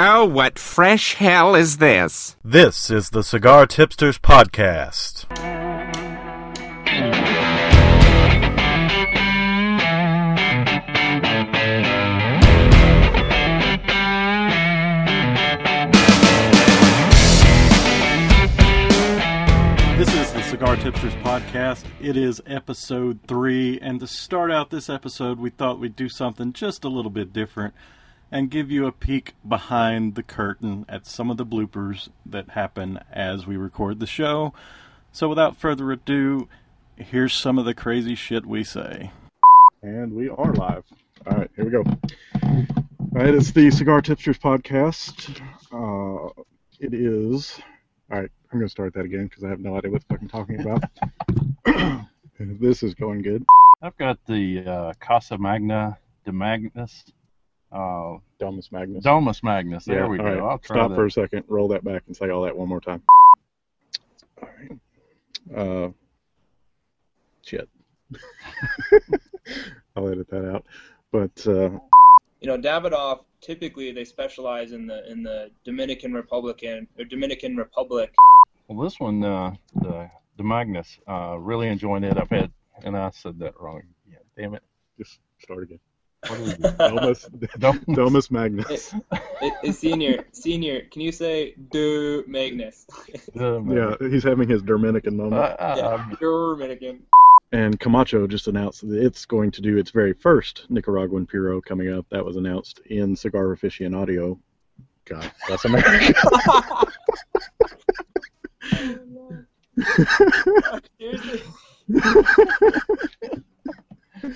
Oh, what fresh hell is this? This is the Cigar Tipsters Podcast. This is the Cigar Tipsters Podcast. It is episode three, and to start out this episode, we thought we'd do something just a little bit different and give you a peek behind the curtain at some of the bloopers that happen as we record the show. So, without further ado, here's some of the crazy shit we say. And we are live. All right, here we go. All right, it's the Cigar Tipsters Podcast. Uh, it is. All right, I'm going to start that again because I have no idea what the fuck I'm talking about. this is going good. I've got the uh, Casa Magna de Magnus. Uh, Domus Magnus. Domus Magnus. There Yeah, we go. right. I'll try Stop that. for a second. Roll that back and say all that one more time. All right. Uh, shit. I'll edit that out. But uh, you know, Davidoff typically they specialize in the in the Dominican Republican or Dominican Republic. Well, this one, uh, the the Magnus, uh, really enjoying it. I've had, and I said that wrong. Yeah, damn it. just start again. What is it? Domus, Domus. Domus Magnus. It- it's senior, senior. Can you say Du Magnus? Uh, Yeah, he's having his Dominican I, moment. I, yeah, Dominican. And Camacho just announced that it's going to do its very first Nicaraguan Puro coming up. That was announced in Cigar Aficionado. Audio God, that's America. Seriously,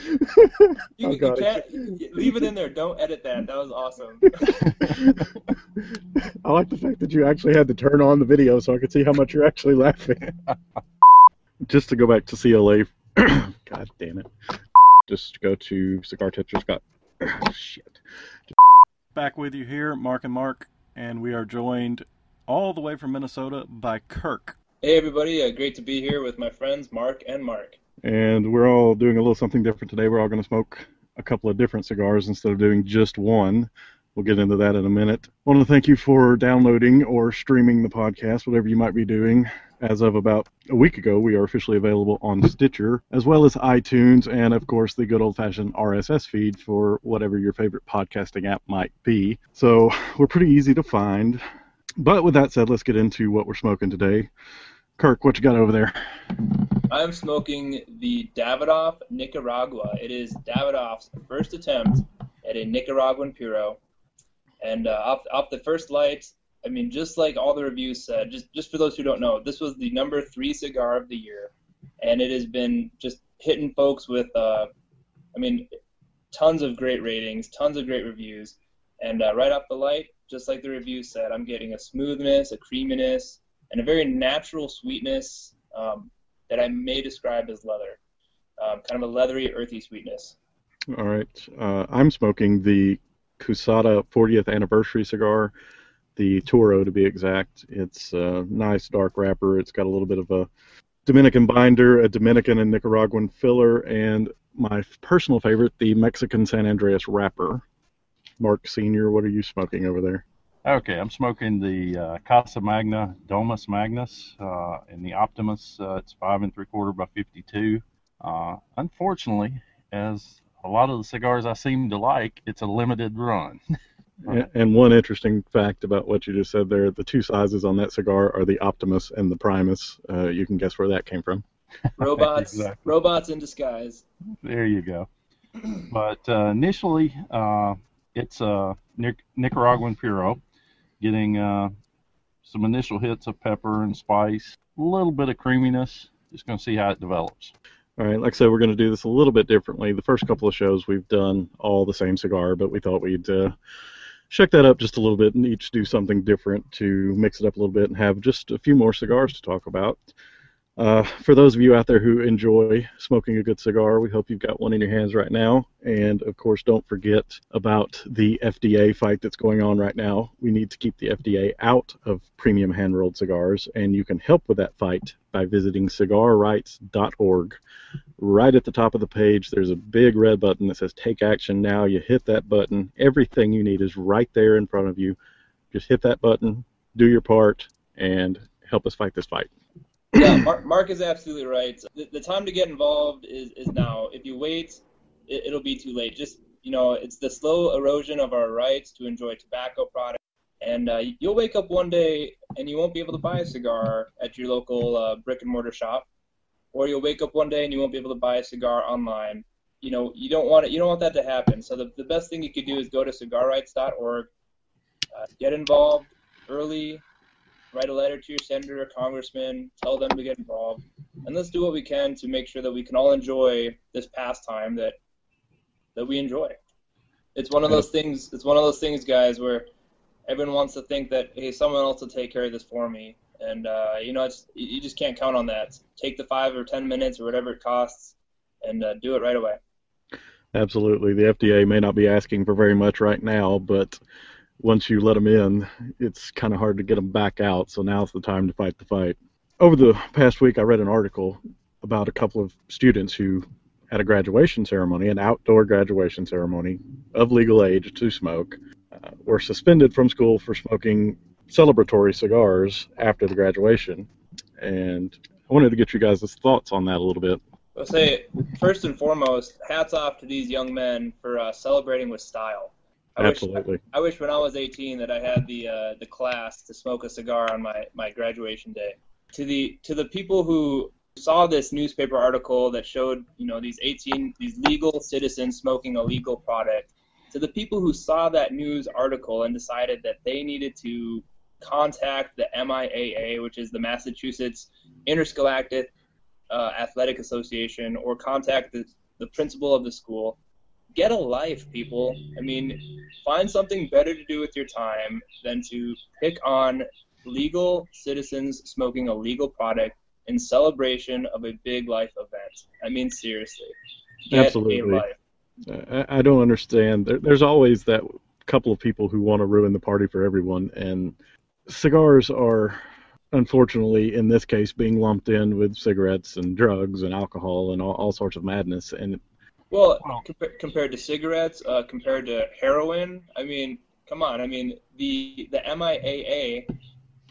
you, Oh, God, I can't leave it in there. Don't edit that. That was awesome. I like the fact that you actually had to turn on the video so I could see how much you're actually laughing. Just to go back to CLE, God damn it. Just go to Cigar Tipsters. Got shit. Back with you here, Mark and Mark, and we are joined all the way from Minnesota by Kirk. Hey everybody, uh, great to be here with my friends Mark and Mark. And we're all doing a little something different today. We're all going to smoke a couple of different cigars instead of doing just one. We'll get into that in a minute. I want to thank you for downloading or streaming the podcast, whatever you might be doing. As of about a week ago, we are officially available on Stitcher, as well as iTunes, and of course the good old fashioned RSS feed for whatever your favorite podcasting app might be. So we're pretty easy to find. But with that said, let's get into what we're smoking today. Kirk, what you got over there? I'm smoking the Davidoff Nicaragua. It is Davidoff's first attempt at a Nicaraguan Puro. And uh, off, off the first light, I mean, just like all the reviews said, just, just for those who don't know, this was the number three cigar of the year. And it has been just hitting folks with, uh, I mean, tons of great ratings, tons of great reviews. And uh, right off the light, just like the review said, I'm getting a smoothness, a creaminess, and a very natural sweetness um, that I may describe as leather. Um, kind of a leathery, earthy sweetness. All right. Uh, I'm smoking the Quesada 40th anniversary cigar, the Toro to be exact. It's a nice dark wrapper. It's got a little bit of a Dominican binder, a Dominican and Nicaraguan filler, and my personal favorite, the Mexican San Andres wrapper. Mark Senior, what are you smoking over there? Okay, I'm smoking the uh, Casa Magna Domus Magnus uh, in the Optimus. Uh, it's five and three quarter by 52. Uh, unfortunately, as a lot of the cigars I seem to like, it's a limited run. And one interesting fact about what you just said there, the two sizes on that cigar are the Optimus and the Primus. Uh, you can guess where that came from. Robots, Exactly. robots in disguise. There you go. But uh, initially, uh, it's a Nic- Nicaraguan Puro, getting uh, some initial hits of pepper and spice, a little bit of creaminess. Just going to see how it develops. All right, like I said, we're going to do this a little bit differently. The first couple of shows we've done all the same cigar, but we thought we'd uh, check that up just a little bit and each do something different to mix it up a little bit and have just a few more cigars to talk about. Uh, for those of you out there who enjoy smoking a good cigar, we hope you've got one in your hands right now. And of course, don't forget about the FDA fight that's going on right now. We need to keep the FDA out of premium hand rolled cigars, and you can help with that fight by visiting cigarrights.org. Right at the top of the page, there's a big red button that says Take Action Now. You hit that button, everything you need is right there in front of you. just hit that button, do your part, and help us fight this fight. Yeah, Mark, Mark is absolutely right. The, the time to get involved is, is now. If you wait, it, it'll be too late. Just you know, it's the slow erosion of our rights to enjoy tobacco products. And uh, you'll wake up one day and you won't be able to buy a cigar at your local uh, brick and mortar shop, or you'll wake up one day and you won't be able to buy a cigar online. You know, you don't want it. You don't want that to happen. So the, the best thing you could do is go to cigarrights.org, uh, get involved early, write a letter to your senator or congressman, tell them to get involved, and let's do what we can to make sure that we can all enjoy this pastime that that we enjoy. It's one of those things. It's one of those things, guys, where everyone wants to think that hey, someone else will take care of this for me, and uh, you know, it's you just can't count on that. Take the five or ten minutes or whatever it costs, and uh, do it right away. Absolutely, the FDA may not be asking for very much right now, but once you let them in, it's kind of hard to get them back out. So now's the time to fight the fight. Over the past week, I read an article about a couple of students who at a graduation ceremony, an outdoor graduation ceremony of legal age to smoke, uh, were suspended from school for smoking celebratory cigars after the graduation. And I wanted to get you guys' thoughts on that a little bit. I'll say, first and foremost, hats off to these young men for uh, celebrating with style. I Absolutely. Wish, I wish when I was 18 that I had the uh, the class to smoke a cigar on my, my graduation day. To the to the people who saw this newspaper article that showed, you know, these 18 these legal citizens smoking a legal product. To the people who saw that news article and decided that they needed to contact the MIAA, which is the Massachusetts Interscholastic uh, Athletic Association, or contact the, the principal of the school. Get a life, people. I mean, find something better to do with your time than to pick on legal citizens smoking a legal product in celebration of a big life event. I mean, seriously. Get Absolutely. A life. I, I don't understand. There, there's always that couple of people who want to ruin the party for everyone, and cigars are, unfortunately, in this case, being lumped in with cigarettes and drugs and alcohol and all, all sorts of madness. And Well, compa- compared to cigarettes, uh, compared to heroin, I mean, come on. I mean, the the MIAA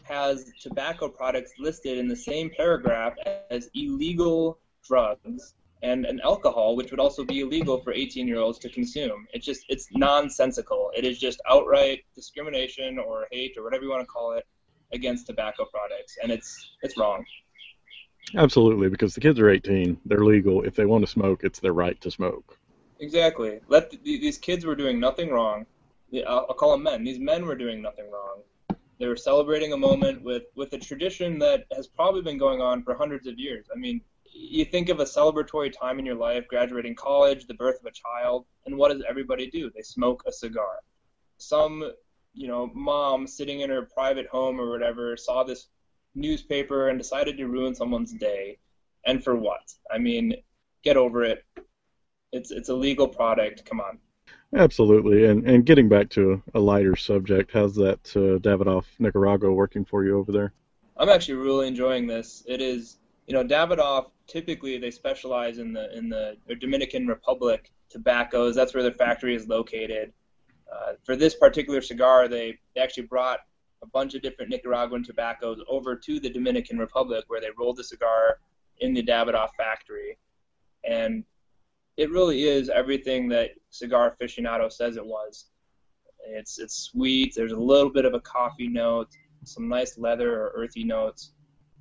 has tobacco products listed in the same paragraph as illegal drugs and, and alcohol, which would also be illegal for 18 year olds to consume. It's just it's nonsensical. It is just outright discrimination or hate or whatever you want to call it against tobacco products, and it's it's wrong. Absolutely, because the kids are 18, they're legal. If they want to smoke, it's their right to smoke. Exactly. Let th- these kids were doing nothing wrong. I'll, I'll call them men. These men were doing nothing wrong. They were celebrating a moment with with a tradition that has probably been going on for hundreds of years. I mean, you think of a celebratory time in your life, graduating college, the birth of a child, and what does everybody do? They smoke a cigar. Some, you know, mom sitting in her private home or whatever saw this newspaper and decided to ruin someone's day. And for what? I mean, get over it. It's it's a legal product. Come on. Absolutely, and and getting back to a lighter subject, how's that uh, Davidoff Nicaragua working for you over there? I'm actually really enjoying this. It is, you know, Davidoff. Typically, they specialize in the in the Dominican Republic tobaccos. That's where their factory is located. Uh, for this particular cigar, they, they actually brought a bunch of different Nicaraguan tobaccos over to the Dominican Republic, where they rolled the cigar in the Davidoff factory, and it really is everything that Cigar Aficionado says it was. It's it's sweet. There's a little bit of a coffee note, some nice leather or earthy notes,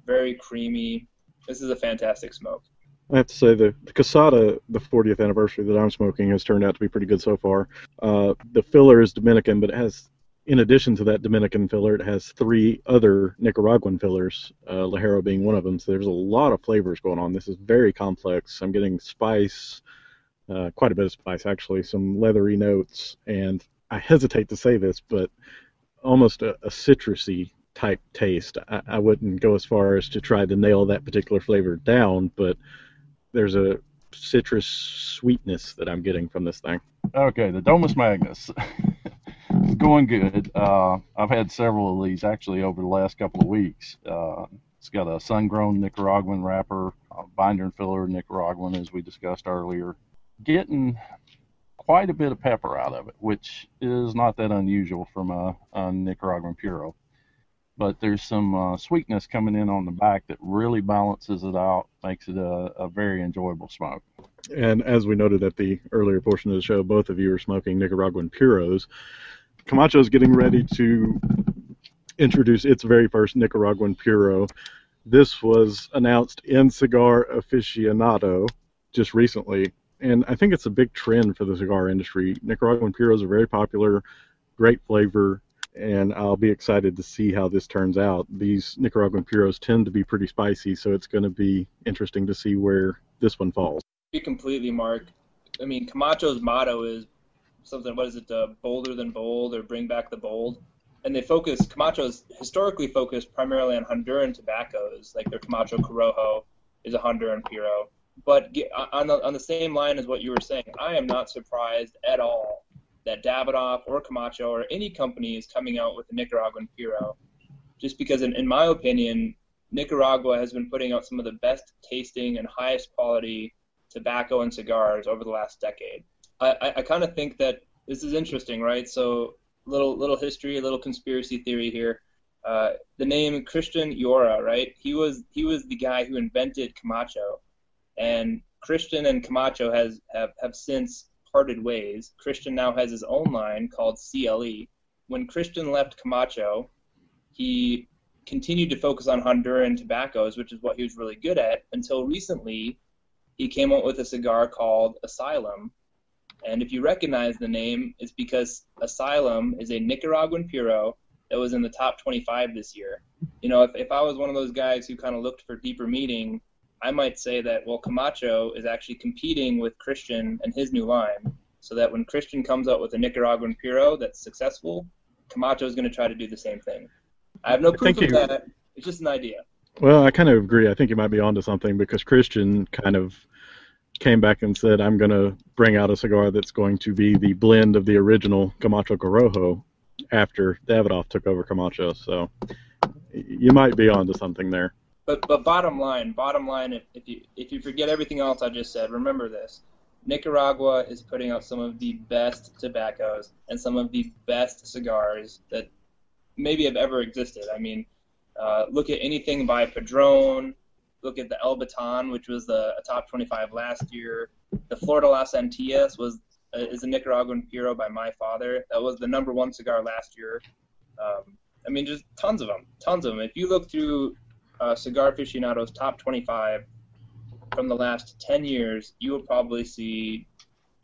very creamy. This is a fantastic smoke. I have to say the, the Quesada, the 40th anniversary that I'm smoking, has turned out to be pretty good so far. Uh, the filler is Dominican, but it has, in addition to that Dominican filler, it has three other Nicaraguan fillers, uh, Ligero being one of them. So there's a lot of flavors going on. This is very complex. I'm getting spice, uh, quite a bit of spice actually, some leathery notes, and I hesitate to say this, but almost a, a citrusy type taste. I, I wouldn't go as far as to try to nail that particular flavor down, but there's a citrus sweetness that I'm getting from this thing. Okay, the Domus Magnus. it's going good. Uh, I've had several of these actually over the last couple of weeks. Uh, it's got a sun-grown Nicaraguan wrapper, binder and filler Nicaraguan, as we discussed earlier. Getting quite a bit of pepper out of it, which is not that unusual from a, a Nicaraguan Puro. But there's some uh, sweetness coming in on the back that really balances it out, makes it a, a very enjoyable smoke. And as we noted at the earlier portion of the show, both of you are smoking Nicaraguan Puros. Camacho is getting ready to introduce its very first Nicaraguan Puro. This was announced in Cigar Aficionado just recently, and I think it's a big trend for the cigar industry. Nicaraguan Puros are very popular, great flavor, and I'll be excited to see how this turns out. These Nicaraguan Puros tend to be pretty spicy, so it's going to be interesting to see where this one falls. Completely, Mark. I mean, Camacho's motto is something. What is it? Uh, bolder than bold, or bring back the bold. And they focus. Camacho's historically focused primarily on Honduran tobaccos, like their Camacho Corojo is a Honduran Puro. But on the on the same line as what you were saying, I am not surprised at all that Davidoff or Camacho or any company is coming out with a Nicaraguan Puro, just because, in, in my opinion, Nicaragua has been putting out some of the best tasting and highest quality tobacco and cigars over the last decade. I, I, kind of think that this is interesting, right? So little little history, a little conspiracy theory here. Uh, the name Christian Eiroa, right? He was he was the guy who invented Camacho, and Christian and Camacho has have, have since parted ways. Christian now has his own line called CLE. When Christian left Camacho, he continued to focus on Honduran tobaccos, which is what he was really good at, until recently he came out with a cigar called Asylum. And if you recognize the name, it's because Asylum is a Nicaraguan Puro that was in the top 25 this year. You know, if, if I was one of those guys who kind of looked for deeper meaning, I might say that, well, Camacho is actually competing with Christian and his new line, so that when Christian comes out with a Nicaraguan Puro that's successful, Camacho is going to try to do the same thing. I have no proof of you, that. It's just an idea. Well, I kind of agree. I think you might be onto something because Christian kind of came back and said, "I'm going to bring out a cigar that's going to be the blend of the original Camacho Corojo after Davidoff took over Camacho." So you might be onto something there. But but bottom line, bottom line, if, if you if you forget everything else I just said, remember this: Nicaragua is putting out some of the best tobaccos and some of the best cigars that maybe have ever existed. I mean, uh, look at anything by Padron. Look at the El Baton, which was a, a top 25 last year. The Flor de las Antillas was uh, is a Nicaraguan Puro by my father. That was the number one cigar last year. Um, I mean, just tons of them, tons of them. If you look through uh, Cigar Aficionado's top 25 from the last 10 years, you will probably see,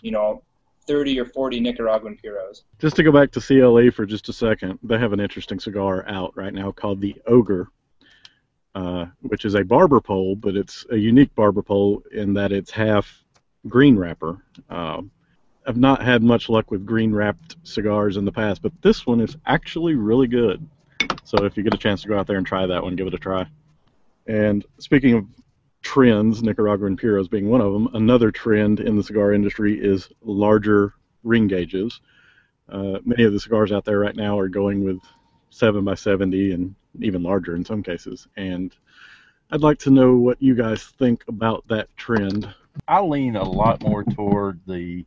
you know, 30 or 40 Nicaraguan Puros. Just to go back to CLE for just a second, they have an interesting cigar out right now called the Ogre, uh, which is a barber pole, but it's a unique barber pole in that it's half green wrapper. Uh, I've not had much luck with green wrapped cigars in the past, but this one is actually really good. So if you get a chance to go out there and try that one, give it a try. And speaking of trends, Nicaraguan Puros being one of them, another trend in the cigar industry is larger ring gauges. Uh, many of the cigars out there right now are going with 7 by 70 and even larger in some cases. And I'd like to know what you guys think about that trend. I lean a lot more toward the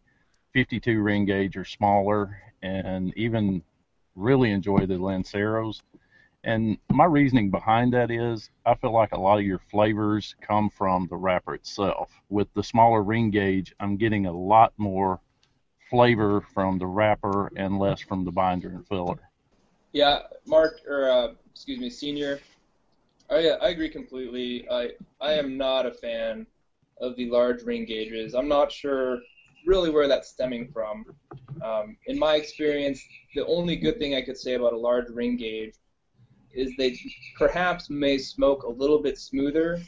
52 ring gauge or smaller, and even really enjoy the Lanceros. And my reasoning behind that is I feel like a lot of your flavors come from the wrapper itself. With the smaller ring gauge, I'm getting a lot more flavor from the wrapper and less from the binder and filler. Yeah, Mark, or uh, excuse me, Senior, I, I agree completely. I, I am not a fan of the large ring gauges. I'm not sure really where that's stemming from. Um, in my experience, the only good thing I could say about a large ring gauge is they perhaps may smoke a little bit smoother.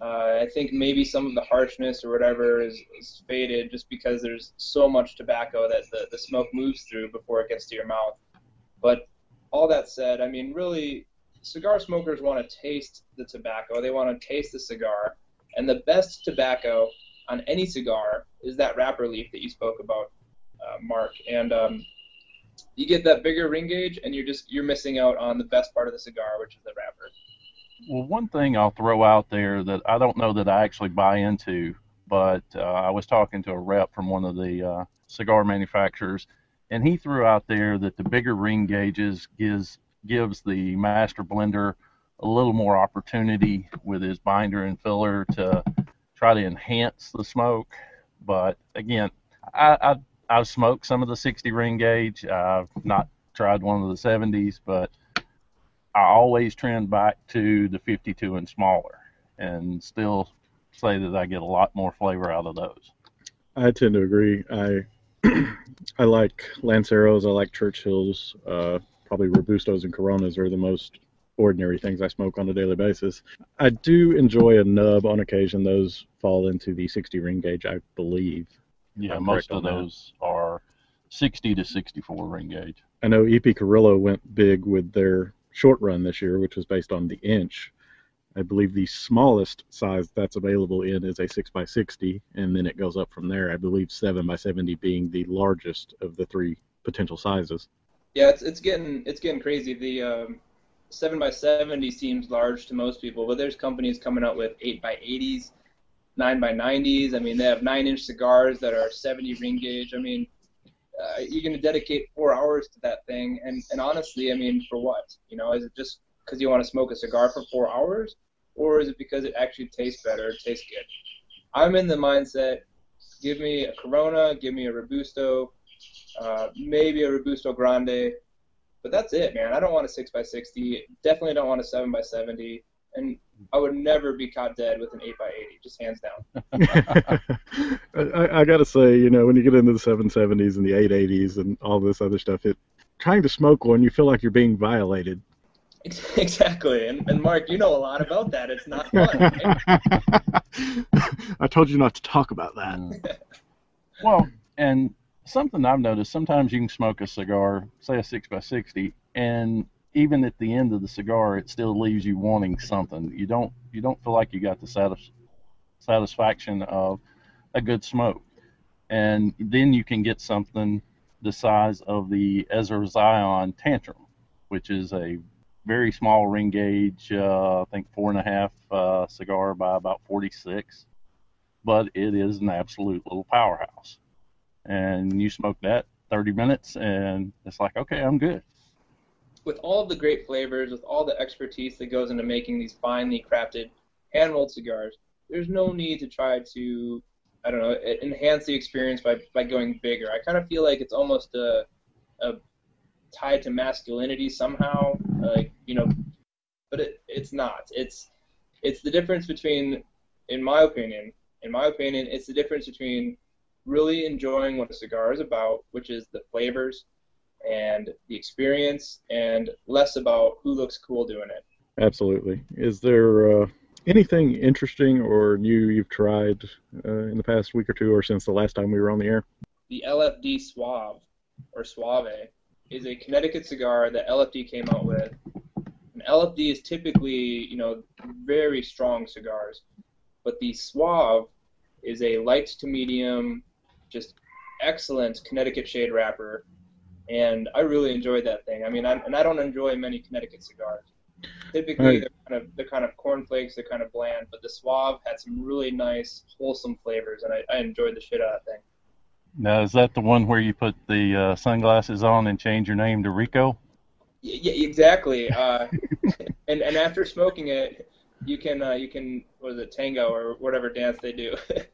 Uh, I think maybe some of the harshness or whatever is, is, faded just because there's so much tobacco that the, the smoke moves through before it gets to your mouth. But all that said, I mean, really, cigar smokers want to taste the tobacco. They want to taste the cigar. And the best tobacco on any cigar is that wrapper leaf that you spoke about, uh, Mark. And um, you get that bigger ring gauge, and you're just you're missing out on the best part of the cigar, which is the wrapper. Well, one thing I'll throw out there that I don't know that I actually buy into, but uh, I was talking to a rep from one of the uh, cigar manufacturers, and he threw out there that the bigger ring gauges gives gives the master blender a little more opportunity with his binder and filler to try to enhance the smoke. But again, I, I I've smoked some of the 60 ring gauge. I've not tried one of the 70s, but I always trend back to the 52 and smaller, and still say that I get a lot more flavor out of those. I tend to agree. I I like Lanceros. I like Churchills. Uh, probably Robustos and Coronas are the most ordinary things I smoke on a daily basis. I do enjoy a nub on occasion. Those fall into the 60 ring gauge, I believe. Yeah, I'm most of on that. those are 60 to 64 ring gauge. I know EP Carrillo went big with their short run this year, which was based on the inch. I believe the smallest size that's available in is a 6x60, and then it goes up from there. I believe 7x70 being the largest of the three potential sizes. Yeah, it's it's getting it's getting crazy. The um, seven by seventy seems large to most people, but there's companies coming out with eight by eighties, nine by nineties. I mean, they have nine inch cigars that are seventy ring gauge. I mean, uh, you're going to dedicate four hours to that thing, and and honestly, I mean, for what? You know, is it just because you want to smoke a cigar for four hours, or is it because it actually tastes better, it tastes good? I'm in the mindset: give me a Corona, give me a Robusto, uh, maybe a Robusto Grande, but that's it, man. I don't want a six x sixty. Definitely don't want a seven x seventy, and I would never be caught dead with an eight x eighty, just hands down. I, I gotta say, you know, when you get into the 770s and the 880s and all this other stuff, it trying to smoke one, you feel like you're being violated. exactly, and, and Mark, you know a lot about that. It's not fun. Right? I told you not to talk about that. Mm. well, and something I've noticed, sometimes you can smoke a cigar, say a 6x60, and even at the end of the cigar, it still leaves you wanting something. You don't you don't feel like you got the satis- satisfaction of a good smoke, and then you can get something the size of the Ezra Zion Tantrum, which is a very small ring gauge, uh, I think four and a half uh, cigar by about 46, but it is an absolute little powerhouse. And you smoke that 30 minutes, and it's like, okay, I'm good. with all the great flavors, with all the expertise that goes into making these finely crafted hand rolled cigars, there's no need to try to, I don't know, enhance the experience by, by going bigger. I kind of feel like it's almost a, a tied to masculinity somehow, like you know, but it, it's not. It's it's the difference between, in my opinion, in my opinion, it's the difference between really enjoying what a cigar is about, which is the flavors and the experience, and less about who looks cool doing it. Absolutely. Is there uh, anything interesting or new you've tried uh, in the past week or two or since the last time we were on the air? The LFD Suave or Suave is a Connecticut cigar that LFD came out with. And LFD is typically, you know, very strong cigars, but the Suave is a light to medium, just excellent Connecticut shade wrapper, and I really enjoyed that thing. I mean, I, and I don't enjoy many Connecticut cigars. Typically, Right. they're kind of they're kind of cornflakes, they're kind of bland, but the Suave had some really nice, wholesome flavors, and I, I enjoyed the shit out of that thing. Now, is that the one where you put the uh, sunglasses on and change your name to Rico? Yeah, exactly. Uh, and and after smoking it, you can uh, you can what is it tango or whatever dance they do.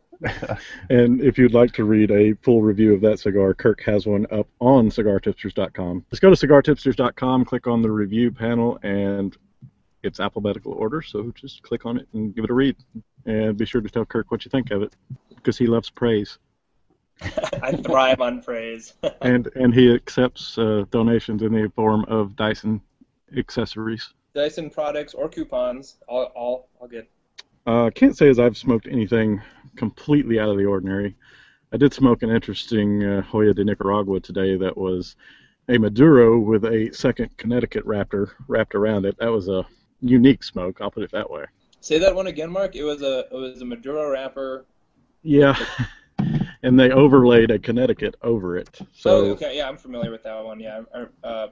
And if you'd like to read a full review of that cigar, Kirk has one up on cigartipsters.com. Just go to cigartipsters.com, click on the review panel, and it's alphabetical order. So just click on it and give it a read. And be sure to tell Kirk what you think of it, because he loves praise. I thrive on praise. and and he accepts uh, donations in the form of Dyson accessories. Dyson products or coupons, all all all good. Uh, I can't say as I've smoked anything completely out of the ordinary. I did smoke an interesting uh, Joya de Nicaragua today that was a Maduro with a second Connecticut Raptor wrapped around it. That was a unique smoke. I'll put it that way. Say that one again, Mark. It was a it was a Maduro wrapper. Yeah, and they overlaid a Connecticut over it. So oh, okay, yeah, I'm familiar with that one. Yeah, uh,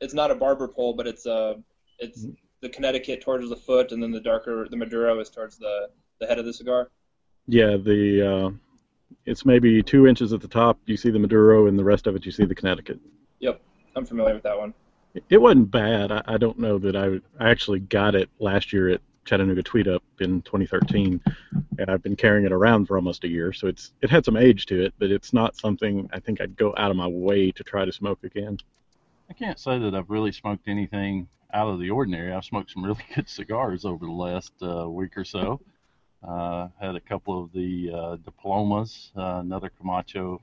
it's not a barber pole, but it's uh it's the Connecticut towards the foot, and then the darker the Maduro is towards the the head of the cigar. Yeah, the uh, it's maybe two inches at the top. You see the Maduro, and the rest of it you see the Connecticut. Yep, I'm familiar with that one. It wasn't bad. I, I don't know that I, I actually got it last year at Chattanooga Tweet Up in 2013, and I've been carrying it around for almost a year. So it's it had some age to it, but it's not something I think I'd go out of my way to try to smoke again. I can't say that I've really smoked anything out of the ordinary. I've smoked some really good cigars over the last uh, week or so. Uh, had a couple of the uh, diplomas, uh, another Camacho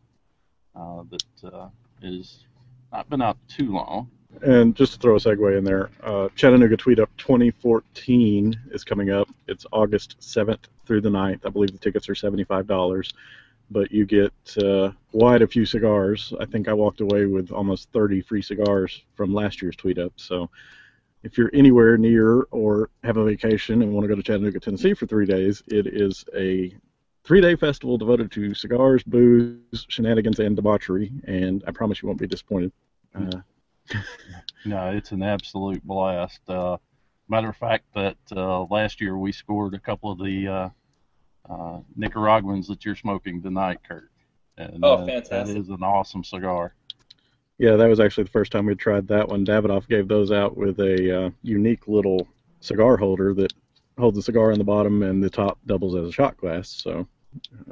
uh, that uh, is not been out too long. And just to throw a segue in there, uh, Chattanooga Tweet Up 2014 is coming up. It's August 7th through the 9th. I believe the tickets are $75, but you get uh, quite a few cigars. I think I walked away with almost 30 free cigars from last year's Tweet Up. So if you're anywhere near or have a vacation and want to go to Chattanooga, Tennessee for three days, it is a three day festival devoted to cigars, booze, shenanigans, and debauchery. And I promise you won't be disappointed. Uh, No, it's an absolute blast. Uh, matter of fact, that uh, last year we scored a couple of the uh, uh, Nicaraguans that you're smoking tonight, Kurt. And, Oh, uh, That fantastic. is an awesome cigar. Yeah, that was actually the first time we tried that one. Davidoff gave those out with a uh, unique little cigar holder that holds a cigar on the bottom and the top doubles as a shot glass. So,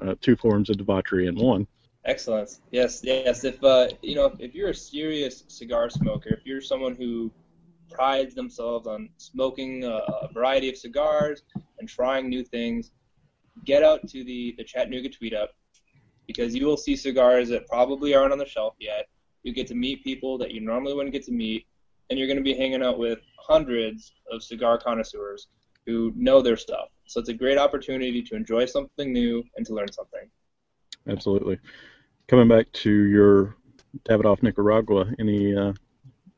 uh, two forms of debauchery in one. Excellent. Yes, yes. If uh, you know, if you're a serious cigar smoker, if you're someone who prides themselves on smoking a, a variety of cigars and trying new things, get out to the the Chattanooga Tweet Up because you will see cigars that probably aren't on the shelf yet. You get to meet people that you normally wouldn't get to meet, and you're going to be hanging out with hundreds of cigar connoisseurs who know their stuff. So it's a great opportunity to enjoy something new and to learn something. Absolutely. Coming back to your Davidoff Nicaragua, any uh,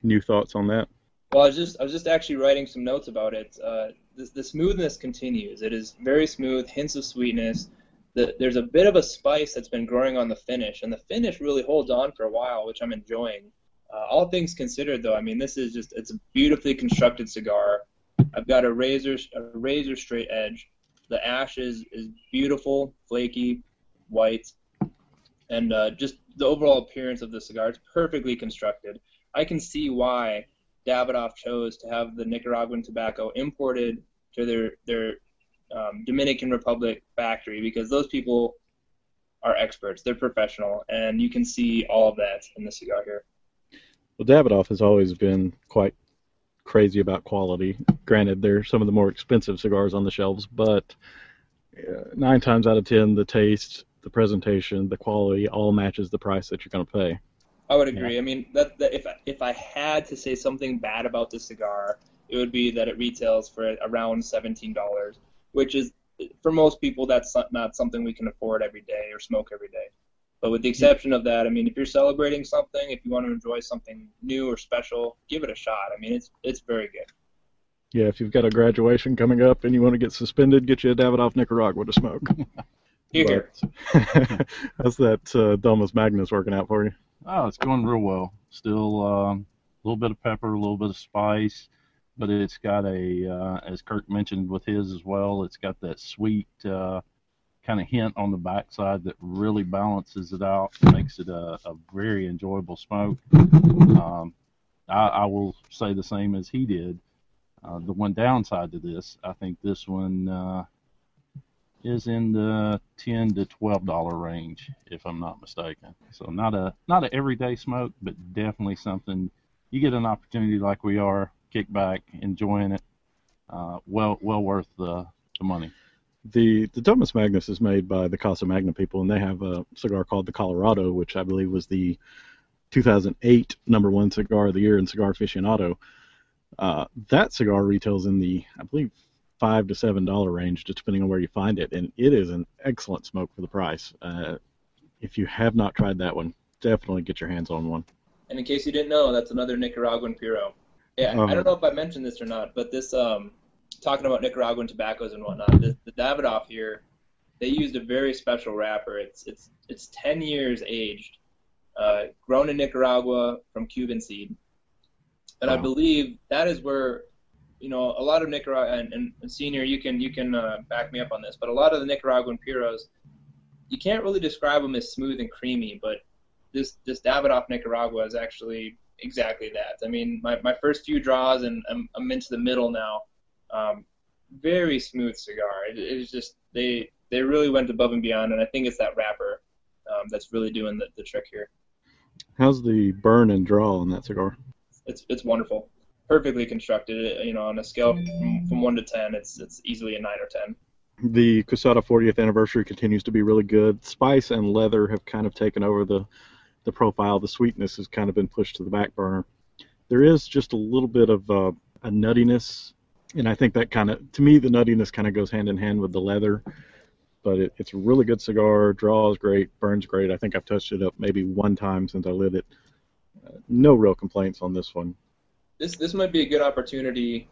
new thoughts on that? Well, I was just I was just actually writing some notes about it. Uh, the, the smoothness continues. It is very smooth, hints of sweetness. The, there's a bit of a spice that's been growing on the finish, and the finish really holds on for a while, which I'm enjoying. Uh, all things considered, though, I mean this is just it's a beautifully constructed cigar. I've got a razor a razor straight edge. The ash is is beautiful, flaky, white, and uh, just the overall appearance of the cigar. It's perfectly constructed. I can see why Davidoff chose to have the Nicaraguan tobacco imported to their their um, Dominican Republic factory because those people are experts. They're professional, and you can see all of that in the cigar here. Well, Davidoff has always been quite crazy about quality. Granted, they're some of the more expensive cigars on the shelves, but uh, nine times out of ten, the taste, the presentation, the quality all matches the price that you're going to pay. I would agree. I mean, that, that if if I had to say something bad about this cigar, it would be that it retails for around seventeen dollars, which is for most people that's not- not something we can afford every day or smoke every day. But with the exception of that, I mean, if you're celebrating something, if you want to enjoy something new or special, give it a shot. I mean, it's it's very good. Yeah, if you've got a graduation coming up and you want to get suspended, get you a Davidoff Nicaragua to smoke. Here, here. How's that uh, Domus Magnus working out for you? Oh, it's going real well. Still um, a little bit of pepper, a little bit of spice, but it's got a, uh, as Kirk mentioned with his as well, it's got that sweet uh, kind of hint on the backside that really balances it out, makes it a, a very enjoyable smoke. Um, I, I will say the same as he did. Uh, the one downside to this, I think this one uh, is in the ten to twelve dollar range, if I'm not mistaken. So not a not a everyday smoke, but definitely something you get an opportunity like we are, kick back, enjoying it. Uh, well well worth the the money. The the Domus Magnus is made by the Casa Magna people, and they have a cigar called the Colorado, which I believe was the 2008 number one cigar of the year in Cigar Aficionado. Uh, that cigar retails in the I believe five to seven dollar range, just depending on where you find it, and it is an excellent smoke for the price. Uh, if you have not tried that one, definitely get your hands on one. And in case you didn't know, that's another Nicaraguan Puro. Yeah, Oh. I don't know if I mentioned this or not, but this um, talking about Nicaraguan tobaccos and whatnot, the, the Davidoff here, they used a very special wrapper. It's it's it's 10 years aged, uh, grown in Nicaragua from Cuban seed, and I believe that is where you know, a lot of Nicaragua and, and, senior, you can you can uh, back me up on this, but a lot of the Nicaraguan puros, you can't really describe them as smooth and creamy, but this this Davidoff Nicaragua is actually exactly that. I mean, my, my first few draws, and I'm, I'm into the middle now. Um, very smooth cigar. It, it's just they they really went above and beyond, and I think it's that wrapper um, that's really doing the, the trick here. How's the burn and draw on that cigar? It's it's wonderful, perfectly constructed. You know, on a scale from, from one to ten, it's it's easily a nine or ten. The Quesada 40th anniversary continues to be really good. Spice and leather have kind of taken over the the profile. The sweetness has kind of been pushed to the back burner. There is just a little bit of uh, a nuttiness, and I think that kind of, to me, the nuttiness kind of goes hand in hand with the leather. But it, it's a really good cigar. Draws great, burns great. I think I've touched it up maybe one time since I lit it. Uh, no real complaints on this one. This this might be a good opportunity,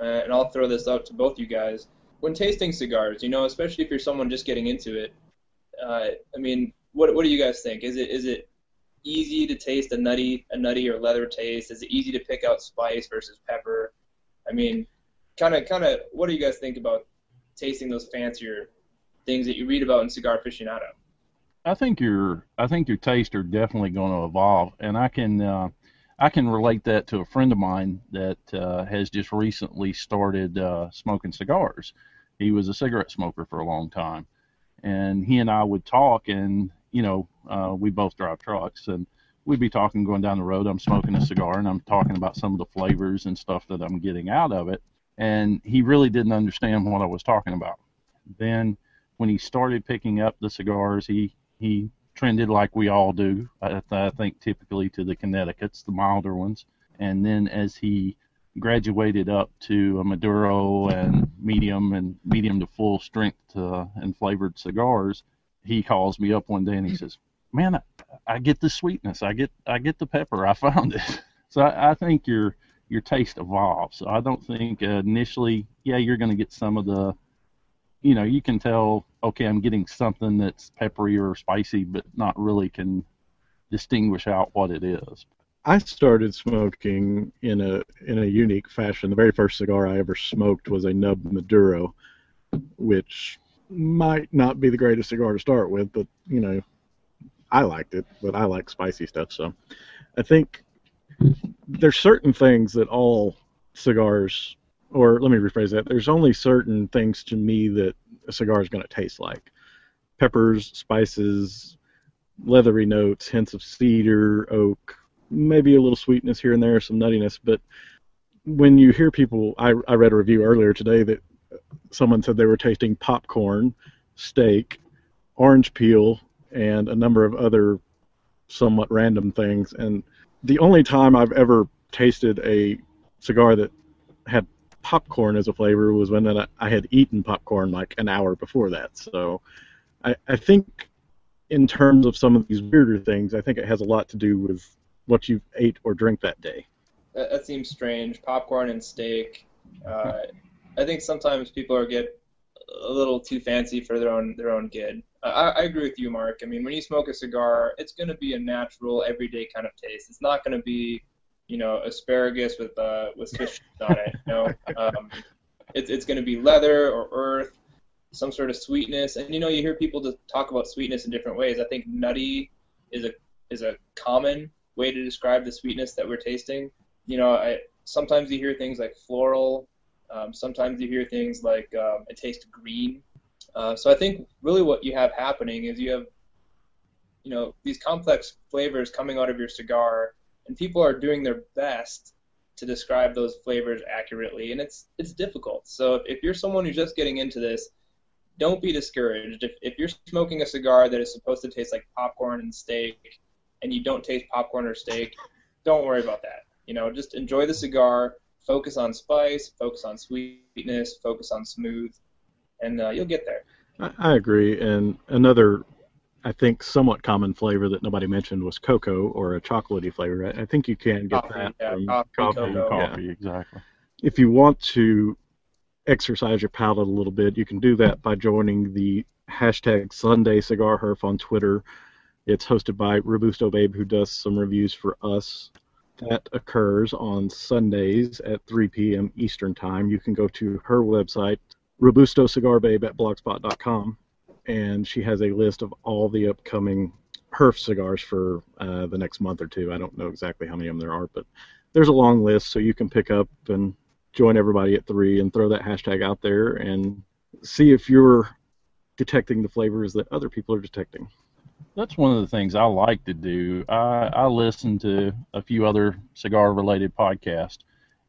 uh, and I'll throw this out to both you guys. When tasting cigars, you know, especially if you're someone just getting into it, uh, I mean, what what do you guys think? Is it is it easy to taste a nutty a nutty or leather taste? Is it easy to pick out spice versus pepper? I mean, kind of kind of what do you guys think about tasting those fancier things that you read about in Cigar Aficionado? I think your I think your tastes are definitely going to evolve, and I can uh, I can relate that to a friend of mine that uh, has just recently started uh, smoking cigars. He was a cigarette smoker for a long time, and he and I would talk, and you know, uh, we both drive trucks, and we'd be talking going down the road. I'm smoking a cigar, and I'm talking about some of the flavors and stuff that I'm getting out of it. And he really didn't understand what I was talking about. Then, when he started picking up the cigars, he he trended like we all do. I, I think typically to the Connecticut's, the milder ones. And then as he graduated up to a Maduro and medium and medium to full strength uh, and flavored cigars, he calls me up one day and he says, "Man, I, I get the sweetness. I get I get the pepper. I found it." So I, I think your your taste evolves. So I don't think uh, initially, yeah, you're going to get some of the, you know, you can tell, okay, I'm getting something that's peppery or spicy, but not really can distinguish out what it is. I started smoking in a in a unique fashion. The very first cigar I ever smoked was a Nub Maduro, which might not be the greatest cigar to start with, but you know, I liked it. But I like spicy stuff, so I think there's certain things that all cigars, or let me rephrase that. There's only certain things to me that a cigar is going to taste like: peppers, spices, leathery notes, hints of cedar, oak, maybe a little sweetness here and there, some nuttiness. But when you hear people, I, I read a review earlier today that someone said they were tasting popcorn, steak, orange peel, and a number of other somewhat random things. And the only time I've ever tasted a cigar that had popcorn as a flavor was when I had eaten popcorn like an hour before that. So I, I think in terms of some of these weirder things, I think it has a lot to do with what you ate or drink that day. That, that seems strange. Popcorn and steak. Uh, I think sometimes people are get a little too fancy for their own their own good. I, I agree with you, Mark. I mean, when you smoke a cigar, it's going to be a natural, everyday kind of taste. It's not going to be, you know, asparagus with uh, with fish on it. You know, um, it's it's going to be leather or earth, some sort of sweetness. And you know, you hear people to talk about sweetness in different ways. I think nutty is a is a common way to describe the sweetness that we're tasting. You know, I sometimes you hear things like floral um, sometimes you hear things like um, it tastes green. Uh, so I think really what you have happening is you have, you know, these complex flavors coming out of your cigar, and people are doing their best to describe those flavors accurately, and it's it's difficult. So if, you're someone who's just getting into this, don't be discouraged. If, if you're smoking a cigar that is supposed to taste like popcorn and steak, and you don't taste popcorn or steak, don't worry about that. You know, just enjoy the cigar focus on spice, focus on sweetness, focus on smooth, and uh, you'll get there. I, I agree. And another, I think, somewhat common flavor that nobody mentioned was cocoa or a chocolatey flavor. I, I think you can get Coffee, that yeah, from coffee, cocoa. Coffee, exactly. If you want to exercise your palate a little bit, you can do that by joining the hashtag Sunday Cigar Herf on Twitter. It's hosted by Robusto Babe, who does some reviews for us that occurs on Sundays at 3 p.m. Eastern Time. You can go to her website, robustocigarbabe at blogspot.com, and she has a list of all the upcoming Herf cigars for uh, the next month or two. I don't know exactly how many of them there are, but there's a long list, so you can pick up and join everybody at three and throw that hashtag out there and see if you're detecting the flavors that other people are detecting. That's one of the things I like to do. I, I listen to a few other cigar related podcasts,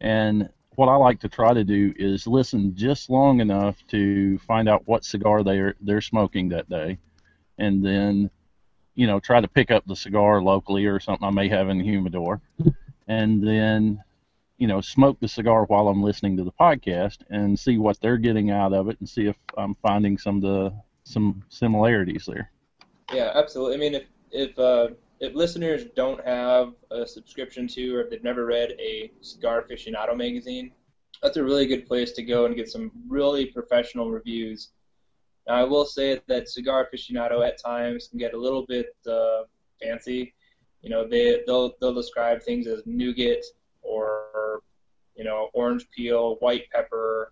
and what I like to try to do is listen just long enough to find out what cigar they're they're smoking that day, and then, you know, try to pick up the cigar locally or something I may have in the humidor, and then, you know, smoke the cigar while I'm listening to the podcast and see what they're getting out of it and see if I'm finding some of the some similarities there. Yeah, absolutely. I mean, if if uh, if listeners don't have a subscription to, or if they've never read a Cigar Aficionado magazine, that's a really good place to go and get some really professional reviews. Now, I will say that Cigar Aficionado at times can get a little bit uh, fancy. You know, they they'll they'll describe things as nougat or you know orange peel, white pepper,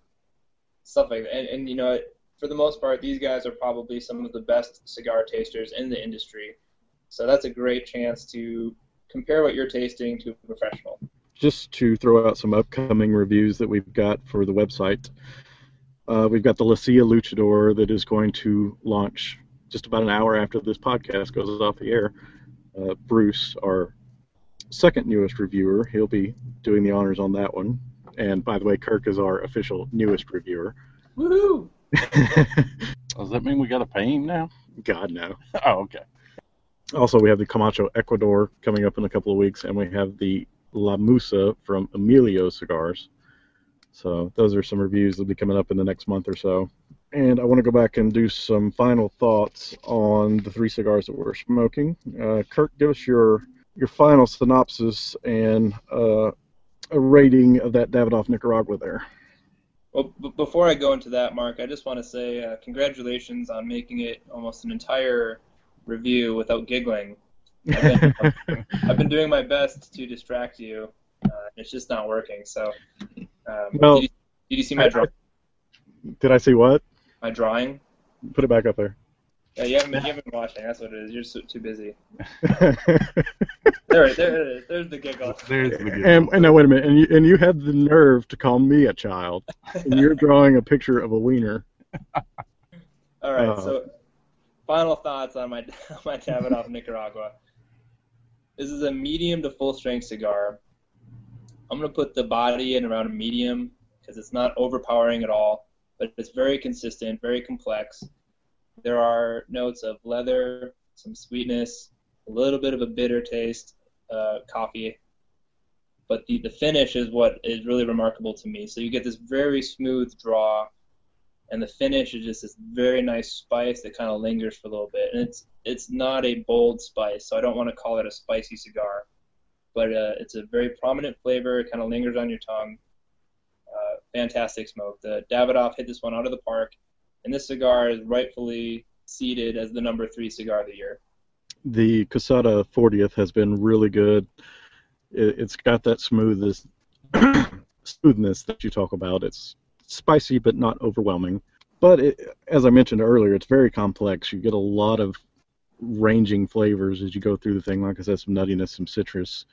stuff like that. And, and you know, for the most part, these guys are probably some of the best cigar tasters in the industry. So that's a great chance to compare what you're tasting to a professional. Just to throw out some upcoming reviews that we've got for the website, uh, we've got the La Silla Luchador that is going to launch just about an hour after this podcast goes off the air. Uh, Bruce, our second newest reviewer, he'll be doing the honors on that one. And by the way, Kirk is our official newest reviewer. Woohoo! Does that mean we got to pay him now? God no. Oh, okay. Also, we have the Camacho Ecuador coming up in a couple of weeks, and we have the La Musa from Emilio Cigars. So those are some reviews that'll be coming up in the next month or so. And I want to go back and do some final thoughts on the three cigars that we're smoking. Uh, Kirk, give us your your final synopsis and uh, a rating of that Davidoff Nicaragua there. Well, b- before I go into that, Mark, I just want to say uh, congratulations on making it almost an entire review without giggling. I've been, I've been doing my best to distract you. Uh, it's just not working. So, um, Well, did, you, did you see my I- draw- Did I see what? my drawing? Put it back up there. Yeah, you haven't been, you haven't been watching. That's what it is. You're so, too busy. There, there it is. There's the giggle. There's the good. and, and now wait a minute, and you, and you had the nerve to call me a child, and you're drawing a picture of a wiener. All right. Uh, so, final thoughts on my my Davidoff Nicaragua. This is a medium to full strength cigar. I'm gonna put the body in around a medium because it's not overpowering at all, but it's very consistent, very complex. There are notes of leather, some sweetness, a little bit of a bitter taste, uh, coffee. But the, the finish is what is really remarkable to me. So you get this very smooth draw, and the finish is just this very nice spice that kind of lingers for a little bit. And it's it's not a bold spice, so I don't want to call it a spicy cigar, but uh, it's a very prominent flavor. It kind of lingers on your tongue. Uh, fantastic smoke. The Davidoff hit this one out of the park, and this cigar is rightfully seated as the number three cigar of the year. The Quesada 40th has been really good. It, it's got that smoothness, smoothness that you talk about. It's spicy but not overwhelming. But it, as I mentioned earlier, it's very complex. You get a lot of ranging flavors as you go through the thing. Like I said, some nuttiness, some citrus.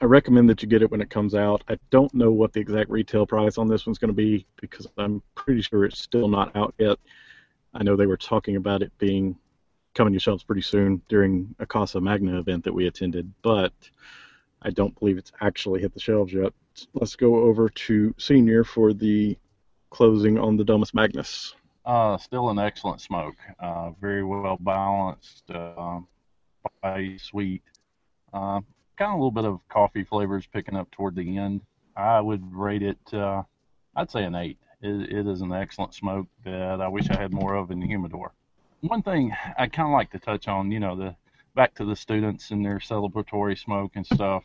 I recommend that you get it when it comes out. I don't know what the exact retail price on this one's going to be because I'm pretty sure it's still not out yet. I know they were talking about it being coming to shelves pretty soon during a Casa Magna event that we attended, but I don't believe it's actually hit the shelves yet. Let's go over to Senior for the closing on the Domus Magnus. Uh, still an excellent smoke. Uh, very well balanced, uh, sweet. Uh, kind of a little bit of coffee flavors picking up toward the end. I would rate it, uh, I'd say an 8. It, it is an excellent smoke that I wish I had more of in the humidor. One thing I kind of like to touch on, you know, the back to the students and their celebratory smoke and stuff.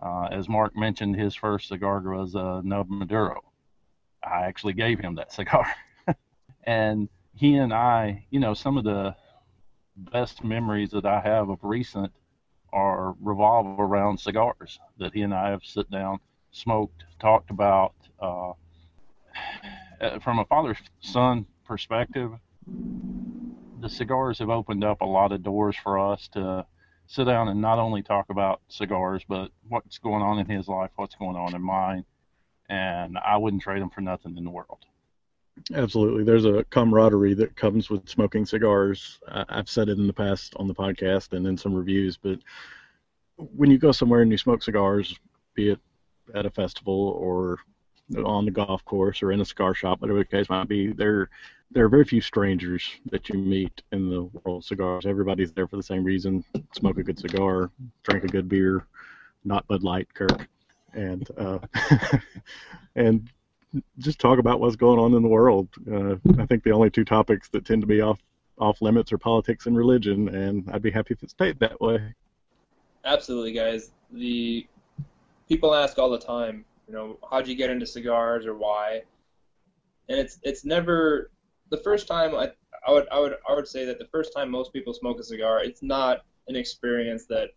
Uh, as Mark mentioned, his first cigar was a Nub Maduro. I actually gave him that cigar. and he and I, you know, some of the best memories that I have of recent are revolve around cigars that he and I have sit down, smoked, talked about. Uh, from a father son perspective, the cigars have opened up a lot of doors for us to sit down and not only talk about cigars, but what's going on in his life, what's going on in mine. And I wouldn't trade them for nothing in the world. Absolutely. There's a camaraderie that comes with smoking cigars. I've said it in the past on the podcast and in some reviews, but when you go somewhere and you smoke cigars, be it at a festival or on the golf course or in a cigar shop, whatever the case might be, there there are very few strangers that you meet in the world of cigars. Everybody's there for the same reason: smoke a good cigar, drink a good beer, not Bud Light, Kirk, and uh, and just talk about what's going on in the world. Uh, I think the only two topics that tend to be off off limits are politics and religion, and I'd be happy if it stayed that way. Absolutely, guys. The people ask all the time, you know, how'd you get into cigars or why? And it's it's never the first time I I would I would I would say that the first time most people smoke a cigar, it's not an experience that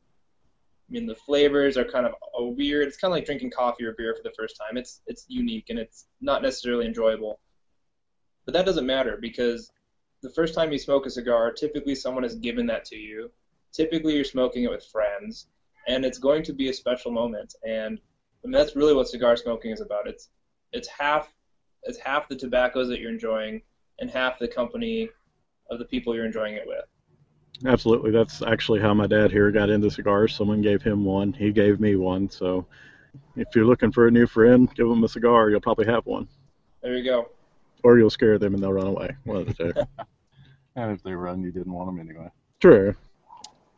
I mean, the flavors are kind of weird. It's kind of like drinking coffee or beer for the first time. It's it's unique and it's not necessarily enjoyable. But that doesn't matter because the first time you smoke a cigar, typically someone has given that to you. Typically, you're smoking it with friends, and it's going to be a special moment. And I mean, that's really what cigar smoking is about. It's it's half it's half the tobaccos that you're enjoying and half the company of the people you're enjoying it with. Absolutely. That's actually how my dad here got into cigars. Someone gave him one. He gave me one. So if you're looking for a new friend, give them a cigar. You'll probably have one. There you go. Or you'll scare them and they'll run away. One of the two. and if they run, you didn't want them anyway. True.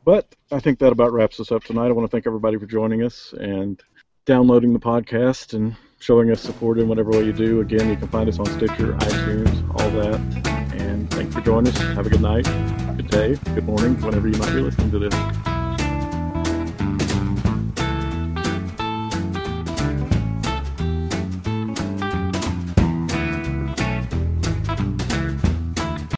But I think that about wraps us up tonight. I want to thank everybody for joining us and downloading the podcast and showing us support in whatever way you do. Again, you can find us on Stitcher, iTunes, all that. And thanks for joining us. Have a good night, good day, good morning, whenever you might be listening to this.